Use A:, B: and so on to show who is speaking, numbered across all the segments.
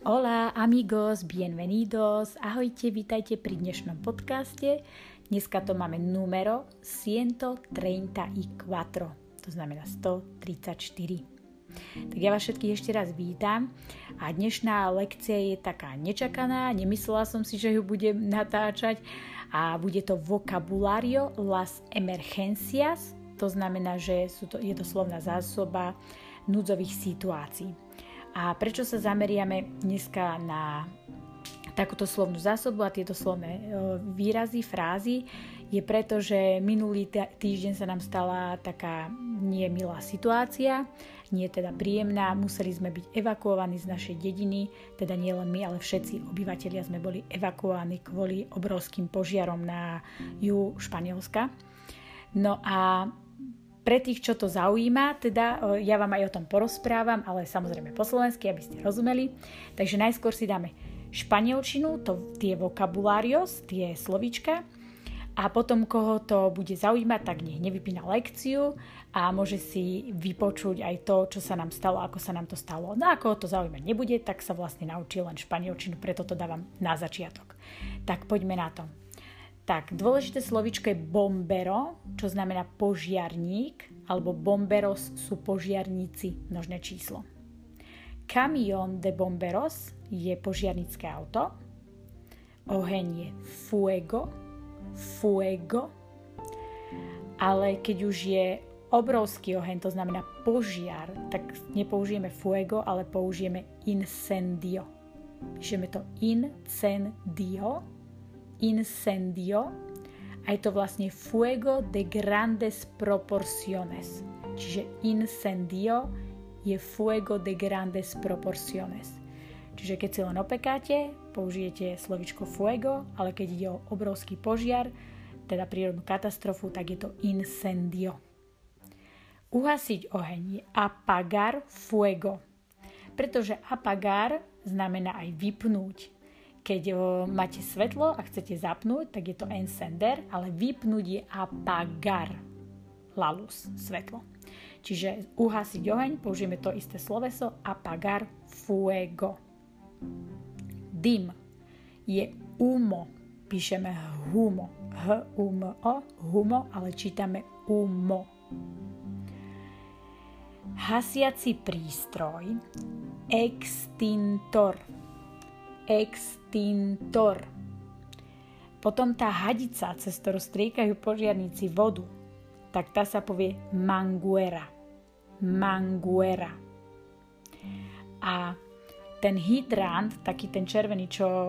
A: Hola amigos, bienvenidos, ahojte, vítajte pri dnešnom podcaste. Dneska to máme numero 134, to znamená 134. Tak ja vás všetkých ešte raz vítam a dnešná lekcia je taká nečakaná, nemyslela som si, že ju budem natáčať a bude to vocabulario las emergencias, to znamená, že sú to, je to slovná zásoba núdzových situácií. A prečo sa zameriame dneska na takúto slovnú zásobu a tieto slovné e, výrazy, frázy, je preto, že minulý týždeň sa nám stala taká nemilá situácia, nie teda príjemná, museli sme byť evakuovaní z našej dediny, teda nie len my, ale všetci obyvateľia sme boli evakuovaní kvôli obrovským požiarom na ju Španielska. No a pre tých, čo to zaujíma, teda ja vám aj o tom porozprávam, ale samozrejme po slovensky, aby ste rozumeli. Takže najskôr si dáme španielčinu, to, tie vokabulários, tie slovíčka, a potom, koho to bude zaujímať, tak nech nevypína lekciu a môže si vypočuť aj to, čo sa nám stalo, ako sa nám to stalo. No a koho to zaujímať nebude, tak sa vlastne naučí len španielčinu, preto to dávam na začiatok. Tak poďme na to. Tak, dôležité slovičko je bombero, čo znamená požiarník, alebo bomberos sú požiarníci, množné číslo. Camion de bomberos je požiarnické auto. Oheň je fuego, fuego. Ale keď už je obrovský oheň, to znamená požiar, tak nepoužijeme fuego, ale použijeme incendio. Píšeme to incendio, incendio a je to vlastne fuego de grandes proporciones. Čiže incendio je fuego de grandes proporciones. Čiže keď si len opekáte, použijete slovičko fuego, ale keď ide o obrovský požiar, teda prírodnú katastrofu, tak je to incendio. Uhasiť oheň je apagar fuego, pretože apagar znamená aj vypnúť. Keď o, máte svetlo a chcete zapnúť, tak je to encender, ale vypnúť je apagar. Lalus, svetlo. Čiže uhasiť oheň, použijeme to isté sloveso, apagar fuego. Dym je umo, píšeme humo, h u m o, humo, ale čítame umo. Hasiaci prístroj, extintor, extintor. Potom tá hadica, cez ktorú striekajú požiarníci vodu, tak tá sa povie manguera. Manguera. A ten hydrant, taký ten červený, čo o,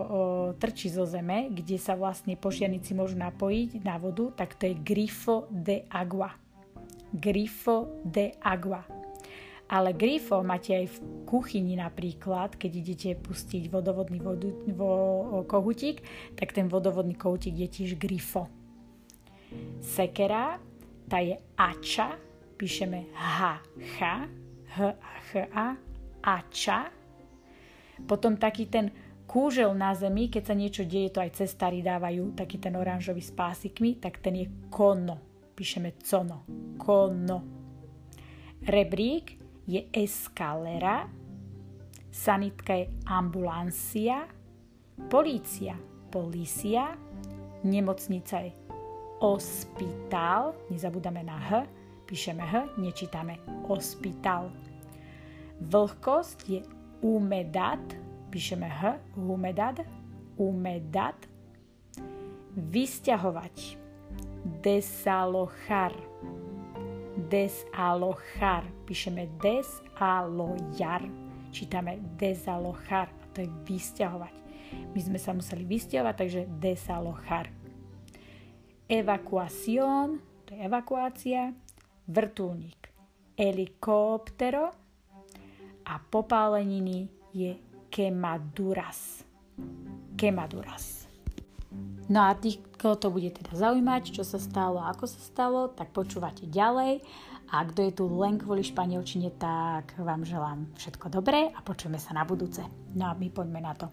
A: trčí zo zeme, kde sa vlastne požiarníci môžu napojiť na vodu, tak to je grifo de agua. Grifo de agua ale grifo máte aj v kuchyni napríklad, keď idete pustiť vodovodný vodu, vo, kohutík, tak ten vodovodný kohutík je tiež grifo. Sekera, tá je ača, píšeme h, h, h, h, a, ača. Potom taký ten kúžel na zemi, keď sa niečo deje, to aj cestári dávajú, taký ten oranžový s pásikmi, tak ten je kono. Píšeme cono. Kono. Rebrík je eskalera, sanitka je ambulancia, polícia, polícia, nemocnica je ospitál, nezabudame na H, píšeme H, nečítame ospitál. Vlhkosť je umedad, píšeme H, umedad, umedad. Vysťahovať, desalochar, desalochar. Píšeme desalojar, čítame desalochar a to je vysťahovať. My sme sa museli vysťahovať, takže desalochar. Evakuación, to je evakuácia, vrtulník, helikóptero a popáleniny je quemaduras. Quemaduras. No a tých, koho to bude teda zaujímať, čo sa stalo a ako sa stalo, tak počúvate ďalej. A kto je tu len kvôli španielčine, tak vám želám všetko dobré a počujeme sa na budúce. No a my poďme na to.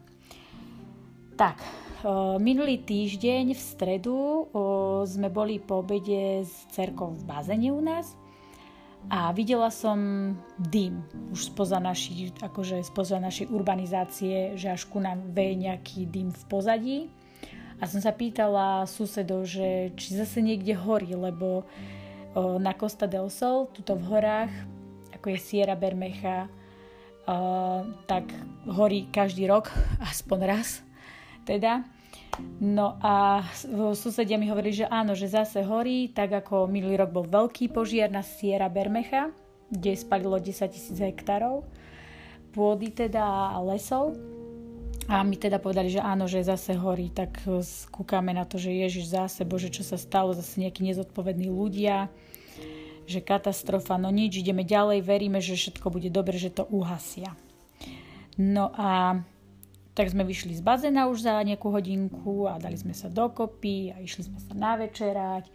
A: Tak, minulý týždeň v stredu sme boli po obede s cerkou v bazene u nás a videla som dym už spoza, naši, akože spoza našej urbanizácie, že až ku nám veje nejaký dym v pozadí. A som sa pýtala susedov, že či zase niekde horí, lebo o, na Costa del Sol, tuto v horách, ako je Sierra Bermeja, o, tak horí každý rok, aspoň raz teda. No a susedia mi hovorili, že áno, že zase horí, tak ako minulý rok bol veľký požiar na Sierra Bermecha, kde spalilo 10 tisíc hektárov pôdy teda a lesov. A my teda povedali, že áno, že zase horí, tak skúkame na to, že Ježiš zase, Bože, čo sa stalo, zase nejakí nezodpovední ľudia, že katastrofa, no nič, ideme ďalej, veríme, že všetko bude dobre, že to uhasia. No a tak sme vyšli z bazéna už za nejakú hodinku a dali sme sa dokopy a išli sme sa navečerať.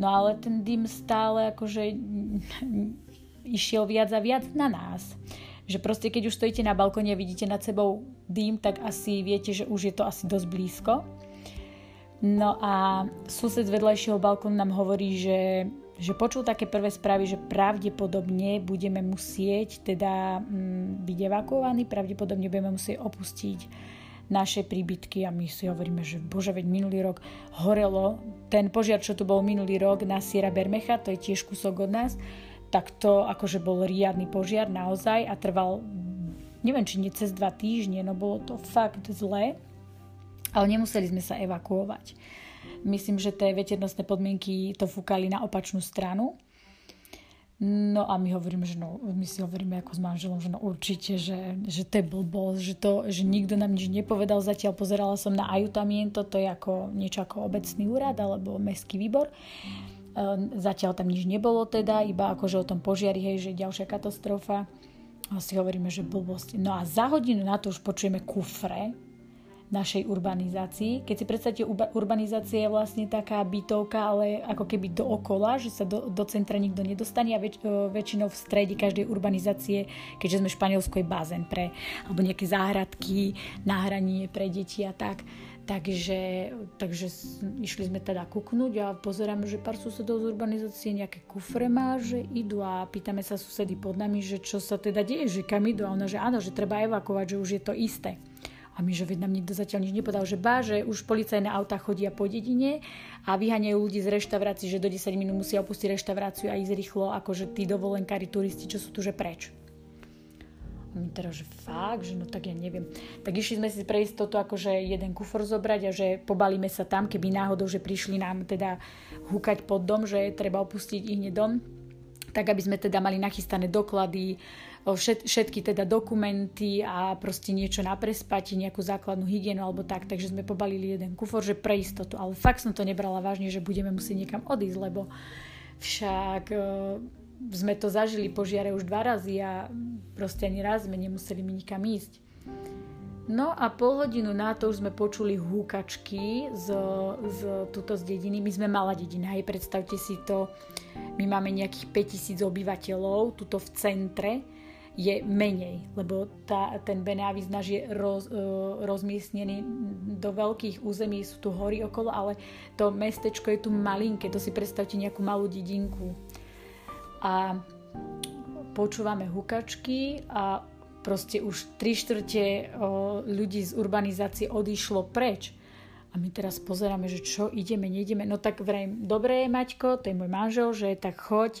A: No ale ten dym stále akože išiel viac a viac na nás. Že proste keď už stojíte na balkóne a vidíte nad sebou dym, tak asi viete, že už je to asi dosť blízko. No a sused z vedľajšieho balkónu nám hovorí, že že počul také prvé správy, že pravdepodobne budeme musieť teda mm, byť evakuovaní, pravdepodobne budeme musieť opustiť naše príbytky a my si hovoríme, že bože, veď minulý rok horelo, ten požiar, čo tu bol minulý rok na Sierra Bermecha, to je tiež kúsok od nás, tak to akože bol riadny požiar naozaj a trval, neviem, či nie cez dva týždne, no bolo to fakt zlé, ale nemuseli sme sa evakuovať. Myslím, že tie veternostné podmienky to fúkali na opačnú stranu. No a my hovoríme, že no, my si hovoríme ako s manželom, že no určite, že, že to je blbosť, že, to, že nikto nám nič nepovedal zatiaľ. Pozerala som na Ajutamiento, to je ako niečo ako obecný úrad alebo mestský výbor. Ehm, zatiaľ tam nič nebolo teda, iba akože o tom požiari, hej, že ďalšia katastrofa. A si hovoríme, že blbosť. No a za hodinu na to už počujeme kufre, našej urbanizácii. Keď si predstavíte, urbanizácia je vlastne taká bytovka, ale ako keby dookola, že sa do, do centra nikto nedostane a väč, väčšinou v strede každej urbanizácie, keďže sme v Španielsku, je bazén pre, alebo nejaké záhradky, náhranie pre deti a tak. Takže, takže išli sme teda kuknúť a pozeráme, že pár susedov z urbanizácie nejaké kufre má, že idú a pýtame sa susedy pod nami, že čo sa teda deje, že kam idú a ona, že áno, že treba evakovať, že už je to isté. A my, že veď nám nikto zatiaľ nič nepovedal, že bá, že už policajné auta chodia po dedine a vyháňajú ľudí z reštaurácií, že do 10 minút musia opustiť reštauráciu a ísť rýchlo, akože tí dovolenkári, turisti, čo sú tu, že preč. Teraz, že fakt, že no tak ja neviem. Tak išli sme si pre istotu akože jeden kufor zobrať a že pobalíme sa tam, keby náhodou, že prišli nám teda húkať pod dom, že treba opustiť ich dom tak aby sme teda mali nachystané doklady, všet, všetky teda dokumenty a proste niečo na prespati, nejakú základnú hygienu alebo tak, takže sme pobalili jeden kufor, že pre istotu, ale fakt som to nebrala vážne, že budeme musieť niekam odísť, lebo však sme to zažili požiare už dva razy a proste ani raz sme nemuseli mi nikam ísť. No a pol hodinu na to už sme počuli húkačky z, z, tuto z dediny. My sme malá dedina, hej, predstavte si to. My máme nejakých 5000 obyvateľov tuto v centre je menej, lebo tá, ten Benávis náš je roz, uh, rozmiestnený do veľkých území, sú tu hory okolo, ale to mestečko je tu malinké, to si predstavte nejakú malú dedinku. A počúvame hukačky a proste už tri štvrte ľudí z urbanizácie odišlo preč. A my teraz pozeráme, že čo ideme, neideme. No tak vrajím, dobre Maťko, to je môj manžel, že tak choď,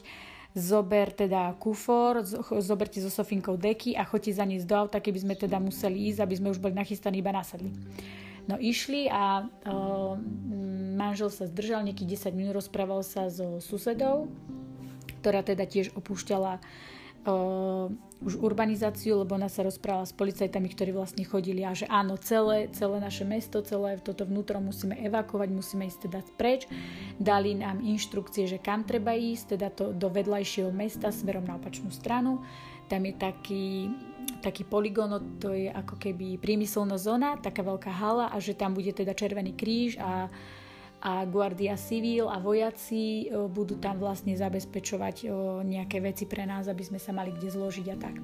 A: zober teda kufor, zoberte so Sofinkou deky a choďte za ní do auta, keby sme teda museli ísť, aby sme už boli nachystaní, iba nasadli. No išli a uh, manžel sa zdržal nejakých 10 minút, rozprával sa so susedou, ktorá teda tiež opúšťala uh, už urbanizáciu, lebo ona sa rozprávala s policajtami, ktorí vlastne chodili a že áno, celé, celé naše mesto, celé toto vnútro musíme evakovať, musíme ísť teda preč. Dali nám inštrukcie, že kam treba ísť, teda to do vedľajšieho mesta smerom na opačnú stranu. Tam je taký, taký poligón, to je ako keby priemyselná zóna, taká veľká hala a že tam bude teda Červený kríž a a Guardia Civil a vojaci e, budú tam vlastne zabezpečovať e, nejaké veci pre nás, aby sme sa mali kde zložiť a tak.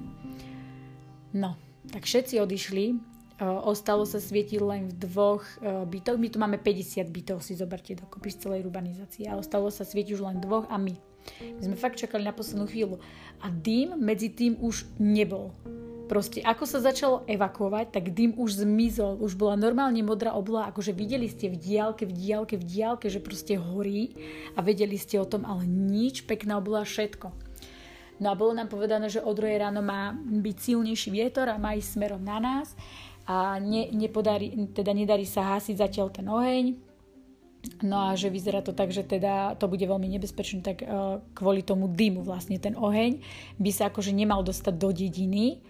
A: No, tak všetci odišli, e, ostalo sa svietiť len v dvoch bytoch, my tu máme 50 bytov, si zoberte dokopy z celej urbanizácie a ostalo sa svietiť už len dvoch a my. My sme fakt čakali na poslednú chvíľu. A dým medzi tým už nebol. Proste ako sa začalo evakuovať, tak dym už zmizol, už bola normálne modrá obloha, akože videli ste v diálke, v diálke, v diálke, že proste horí a vedeli ste o tom, ale nič, pekná obloha, všetko. No a bolo nám povedané, že od druhej ráno má byť silnejší vietor a má ísť smerom na nás a ne, nepodarí, teda nedarí sa hasiť zatiaľ ten oheň. No a že vyzerá to tak, že teda to bude veľmi nebezpečné, tak uh, kvôli tomu dymu vlastne ten oheň by sa akože nemal dostať do dediny,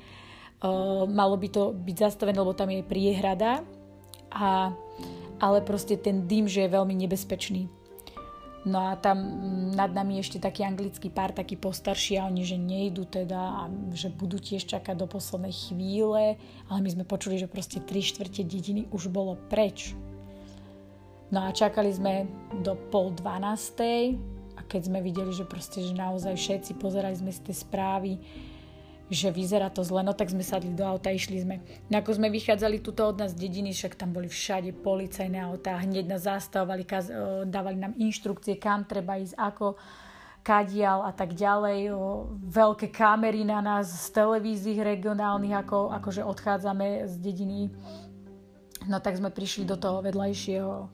A: malo by to byť zastavené, lebo tam je priehrada, a, ale proste ten dym, že je veľmi nebezpečný. No a tam mm, nad nami ešte taký anglický pár, taký postarší a oni, že nejdu teda a že budú tiež čakať do poslednej chvíle, ale my sme počuli, že proste 3 štvrte dediny už bolo preč. No a čakali sme do pol dvanástej a keď sme videli, že proste, že naozaj všetci pozerali sme si tie správy, že vyzerá to zle, no tak sme sadli do auta, išli sme. No ako sme vychádzali tuto od nás z dediny, však tam boli všade policajné autá, hneď nás zastavovali, kaz, dávali nám inštrukcie, kam treba ísť, ako kadial a tak ďalej. O, veľké kamery na nás z televízií regionálnych, ako, akože odchádzame z dediny. No tak sme prišli do toho vedľajšieho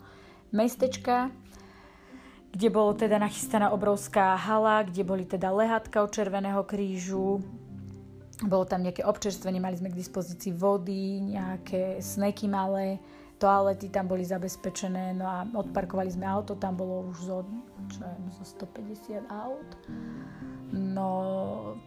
A: mestečka, kde bolo teda nachystaná obrovská hala, kde boli teda lehátka od Červeného krížu, bolo tam nejaké občerstvenie, mali sme k dispozícii vody, nejaké sneky malé, toalety tam boli zabezpečené, no a odparkovali sme auto, tam bolo už zo, čo je, zo 150 aut. No,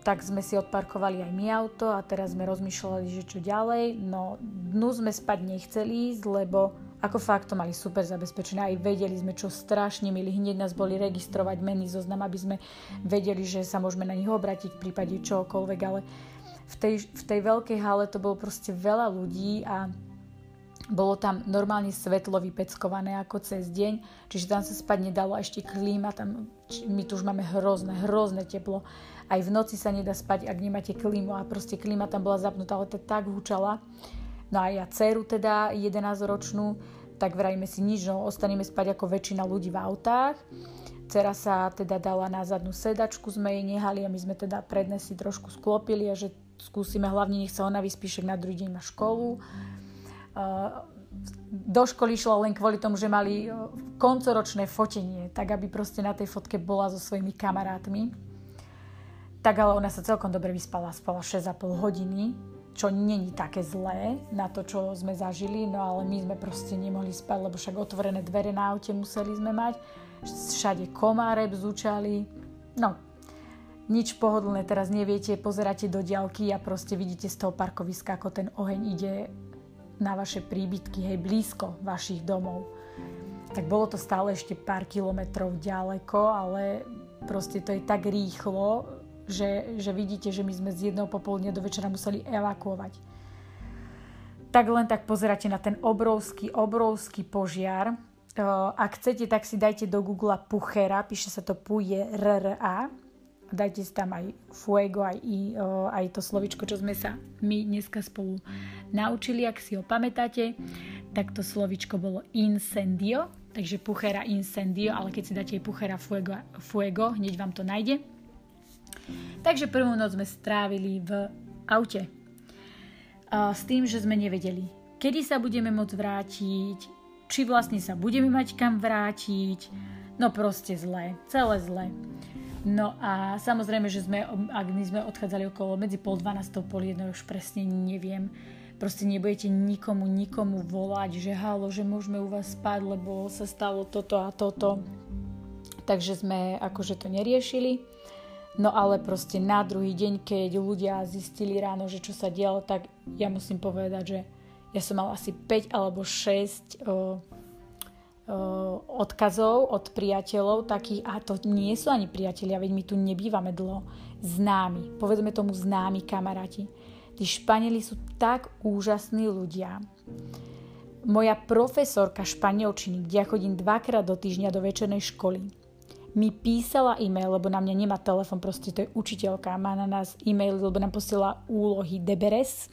A: tak sme si odparkovali aj my auto a teraz sme rozmýšľali, že čo ďalej. No, dnu sme spať nechceli ísť, lebo ako fakt to mali super zabezpečené. Aj vedeli sme, čo strašne milí. Hneď nás boli registrovať meny zoznam, aby sme vedeli, že sa môžeme na nich obratiť v prípade čokoľvek, ale v tej, v tej veľkej hale to bolo proste veľa ľudí a bolo tam normálne svetlo vypeckované ako cez deň, čiže tam sa spať nedalo, ešte klíma, tam, my tu už máme hrozné, hrozné teplo. Aj v noci sa nedá spať, ak nemáte klímu a proste klíma tam bola zapnutá, ale to tak húčala. No a ja dceru teda 11-ročnú, tak vrajme si nič, no ostaneme spať ako väčšina ľudí v autách. Cera sa teda dala na zadnú sedačku, sme jej nehali a my sme teda predne si trošku sklopili a že skúsime, hlavne nech sa ona vyspí, však na druhý deň na školu. Do školy šla len kvôli tomu, že mali koncoročné fotenie, tak aby proste na tej fotke bola so svojimi kamarátmi. Tak ale ona sa celkom dobre vyspala, spala 6,5 hodiny, čo není také zlé na to, čo sme zažili, no ale my sme proste nemohli spať, lebo však otvorené dvere na aute museli sme mať, všade komáre bzúčali, no nič pohodlné, teraz neviete, pozeráte do diaľky a proste vidíte z toho parkoviska, ako ten oheň ide na vaše príbytky, hej, blízko vašich domov. Tak bolo to stále ešte pár kilometrov ďaleko, ale proste to je tak rýchlo, že, že vidíte, že my sme z jedného popoludnia do večera museli evakuovať. Tak len tak pozeráte na ten obrovský, obrovský požiar. Ak chcete, tak si dajte do Google Puchera, píše sa to Puje RRA, dajte si tam aj fuego, aj, i, aj to slovičko, čo sme sa my dneska spolu naučili, ak si ho pamätáte, tak to slovičko bolo incendio, takže puchera incendio, ale keď si dáte puchera fuego, fuego, hneď vám to nájde. Takže prvú noc sme strávili v aute. S tým, že sme nevedeli, kedy sa budeme môcť vrátiť, či vlastne sa budeme mať kam vrátiť, no proste zlé, celé zlé. No a samozrejme, že sme, ak my sme odchádzali okolo medzi pol 12 pol 1, už presne neviem, proste nebudete nikomu, nikomu volať, že halo, že môžeme u vás spať, lebo sa stalo toto a toto. Takže sme akože to neriešili. No ale proste na druhý deň, keď ľudia zistili ráno, že čo sa dialo, tak ja musím povedať, že ja som mal asi 5 alebo 6 uh, Eh, odkazov od priateľov takých, a to nie sú ani priatelia, veď my tu nebývame dlho, známi, povedzme tomu známi kamaráti. Tí Španieli sú tak úžasní ľudia. Moja profesorka španielčiny, kde ja chodím dvakrát do týždňa do večernej školy, mi písala e-mail, lebo na mňa nemá telefon, proste to je učiteľka, má na nás e-mail, lebo nám posiela úlohy Deberes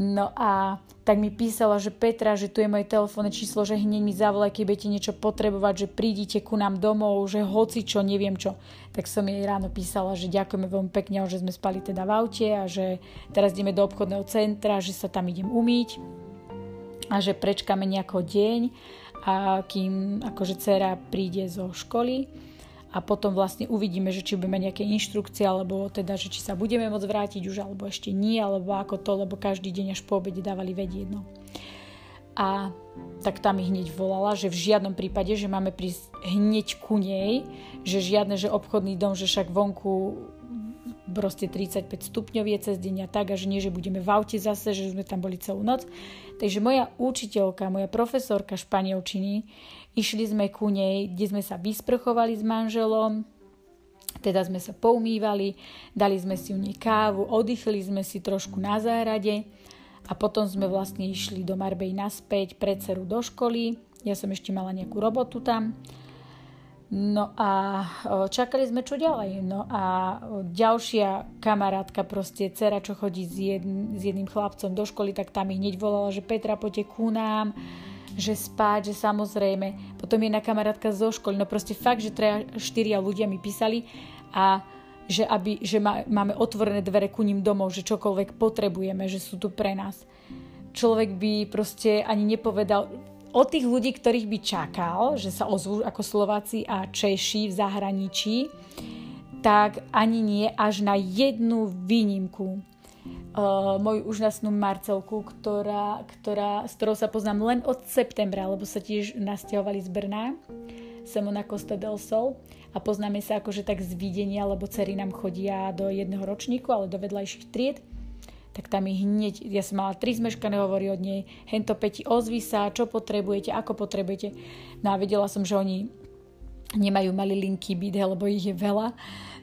A: No a tak mi písala, že Petra, že tu je moje telefónne číslo, že hneď mi zavolaj, keď budete niečo potrebovať, že prídite ku nám domov, že hoci čo, neviem čo. Tak som jej ráno písala, že ďakujeme veľmi pekne, že sme spali teda v aute a že teraz ideme do obchodného centra, že sa tam idem umýť a že prečkáme nejako deň a kým akože dcera príde zo školy a potom vlastne uvidíme, že či budeme nejaké inštrukcie, alebo teda, že či sa budeme môcť vrátiť už, alebo ešte nie, alebo ako to, lebo každý deň až po obede dávali vedieť. No. A tak tam ich hneď volala, že v žiadnom prípade, že máme prísť hneď ku nej, že žiadne, že obchodný dom, že však vonku proste 35 stupňov je cez deň a tak a že nie, že budeme v aute zase, že sme tam boli celú noc. Takže moja učiteľka, moja profesorka španielčiny Išli sme ku nej, kde sme sa vysprchovali s manželom, teda sme sa poumývali, dali sme si u nej kávu, oddychli sme si trošku na záhrade a potom sme vlastne išli do Marbej naspäť pre dceru do školy. Ja som ešte mala nejakú robotu tam. No a čakali sme čo ďalej. No a ďalšia kamarátka, proste dcera, čo chodí s, jedn, s jedným chlapcom do školy, tak tam ich hneď volala, že Petra, poďte ku nám že spať, že samozrejme. Potom jedna kamarátka zo školy, no proste fakt, že treja, štyria ľudia mi písali a že, aby, že má, máme otvorené dvere ku ním domov, že čokoľvek potrebujeme, že sú tu pre nás. Človek by proste ani nepovedal, od tých ľudí, ktorých by čakal, že sa ozvú ako Slováci a Češi v zahraničí, tak ani nie až na jednu výnimku uh, moju úžasnú Marcelku, ktorá, ktorá, s ktorou sa poznám len od septembra, lebo sa tiež nasťahovali z Brna, sem na Costa del Sol. A poznáme sa akože tak z videnia, lebo cery nám chodia do jedného ročníku, ale do vedľajších tried. Tak tam ich hneď, ja som mala tri zmeškané hovory od nej, hento Peti, ozví sa, čo potrebujete, ako potrebujete. No a vedela som, že oni nemajú malý linky byt, lebo ich je veľa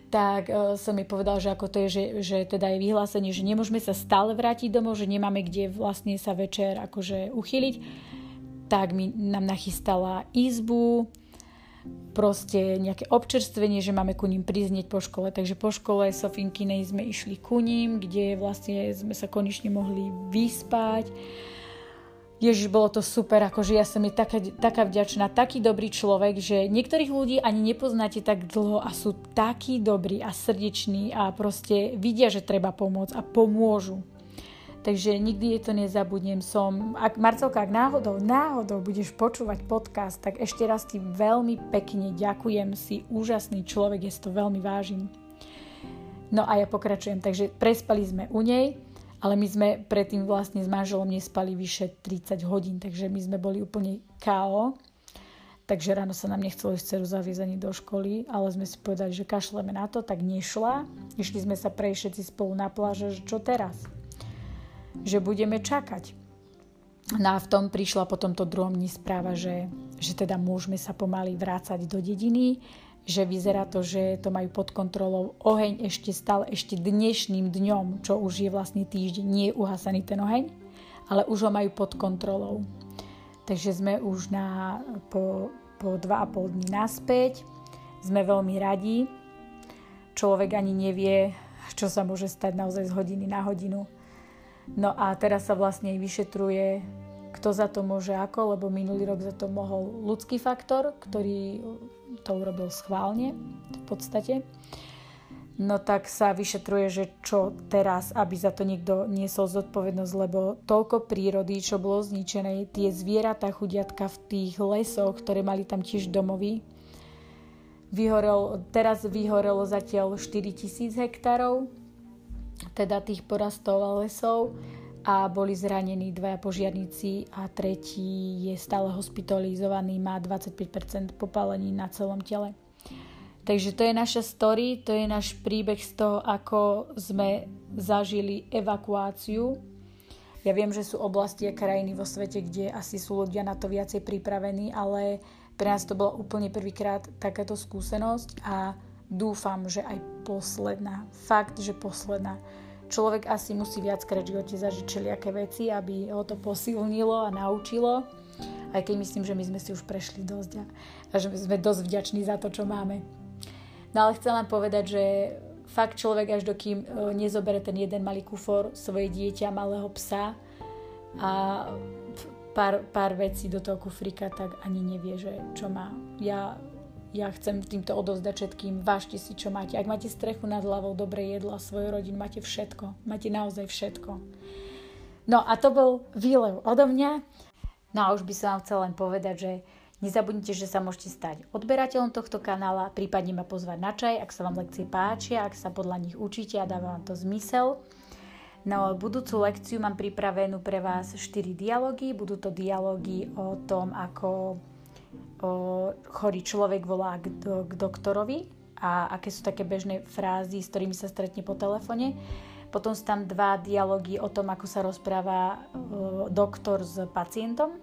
A: tak uh, som mi povedal, že ako to je, že, že teda je vyhlásenie, že nemôžeme sa stále vrátiť domov, že nemáme kde vlastne sa večer akože uchyliť, tak mi nám nachystala izbu, proste nejaké občerstvenie, že máme ku ním priznieť po škole. Takže po škole Sofinkinej sme išli ku ním, kde vlastne sme sa konečne mohli vyspať Ježiš, bolo to super, akože ja som je taká, taká vďačná, taký dobrý človek, že niektorých ľudí ani nepoznáte tak dlho a sú takí dobrí a srdeční a proste vidia, že treba pomôcť a pomôžu. Takže nikdy je to nezabudnem. Som, ak, Marcelka, ak náhodou, náhodou budeš počúvať podcast, tak ešte raz ti veľmi pekne ďakujem. Si úžasný človek, si to veľmi vážim. No a ja pokračujem. Takže prespali sme u nej ale my sme predtým vlastne s manželom nespali vyše 30 hodín, takže my sme boli úplne KO. Takže ráno sa nám nechcelo ísť ceru zaviesť do školy, ale sme si povedali, že kašleme na to, tak nešla. Išli sme sa prejsť všetci spolu na pláže, že čo teraz? Že budeme čakať. No a v tom prišla potom to druhom dní správa, že, že teda môžeme sa pomaly vrácať do dediny, že vyzerá to, že to majú pod kontrolou. Oheň ešte stále, ešte dnešným dňom, čo už je vlastne týždeň, nie je uhasaný ten oheň, ale už ho majú pod kontrolou. Takže sme už na, po, po 2,5 dní naspäť. Sme veľmi radi. Človek ani nevie, čo sa môže stať naozaj z hodiny na hodinu. No a teraz sa vlastne vyšetruje, kto za to môže ako, lebo minulý rok za to mohol ľudský faktor, ktorý to urobil schválne v podstate. No tak sa vyšetruje, že čo teraz, aby za to niekto niesol zodpovednosť, lebo toľko prírody, čo bolo zničené, tie zvieratá chudiatka v tých lesoch, ktoré mali tam tiež domovy, vyhorel, teraz vyhorelo zatiaľ 4000 hektárov, teda tých porastov a lesov a boli zranení dvaja požiarníci a tretí je stále hospitalizovaný, má 25% popálení na celom tele. Takže to je naša story, to je náš príbeh z toho, ako sme zažili evakuáciu. Ja viem, že sú oblasti a krajiny vo svete, kde asi sú ľudia na to viacej pripravení, ale pre nás to bola úplne prvýkrát takáto skúsenosť a dúfam, že aj posledná. Fakt, že posledná človek asi musí viackrát v živote zažiť všelijaké veci, aby ho to posilnilo a naučilo. Aj keď myslím, že my sme si už prešli dosť a, a že sme dosť vďační za to, čo máme. No ale chcem vám povedať, že fakt človek až dokým uh, nezobere ten jeden malý kufor, svoje dieťa, malého psa a pár, pár vecí do toho kufrika, tak ani nevie, že čo má. Ja, ja chcem týmto odozdať všetkým, vážte si, čo máte. Ak máte strechu nad hlavou, dobré jedlo a svoju rodinu, máte všetko. Máte naozaj všetko. No a to bol výlev odo mňa. No a už by som vám chcela len povedať, že Nezabudnite, že sa môžete stať odberateľom tohto kanála, prípadne ma pozvať na čaj, ak sa vám lekcie páčia, ak sa podľa nich učíte a dáva vám to zmysel. Na budúcu lekciu mám pripravenú pre vás 4 dialógy. Budú to dialógy o tom, ako chorý človek volá k, do, k doktorovi a aké sú také bežné frázy, s ktorými sa stretne po telefone. Potom sú tam dva dialógy o tom, ako sa rozpráva doktor s pacientom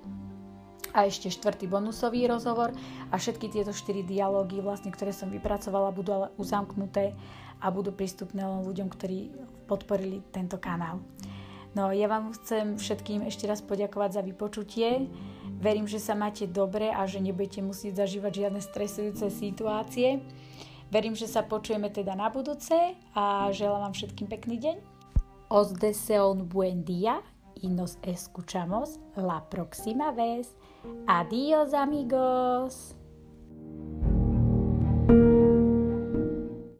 A: a ešte štvrtý bonusový rozhovor a všetky tieto štyri dialógy, vlastne, ktoré som vypracovala, budú ale uzamknuté a budú prístupné len ľuďom, ktorí podporili tento kanál. No ja vám chcem všetkým ešte raz poďakovať za vypočutie. Verím, že sa máte dobre a že nebudete musieť zažívať žiadne stresujúce situácie. Verím, že sa počujeme teda na budúce a želám vám všetkým pekný deň. Os deseo un buen día y nos escuchamos la próxima vez. Adiós amigos. thank you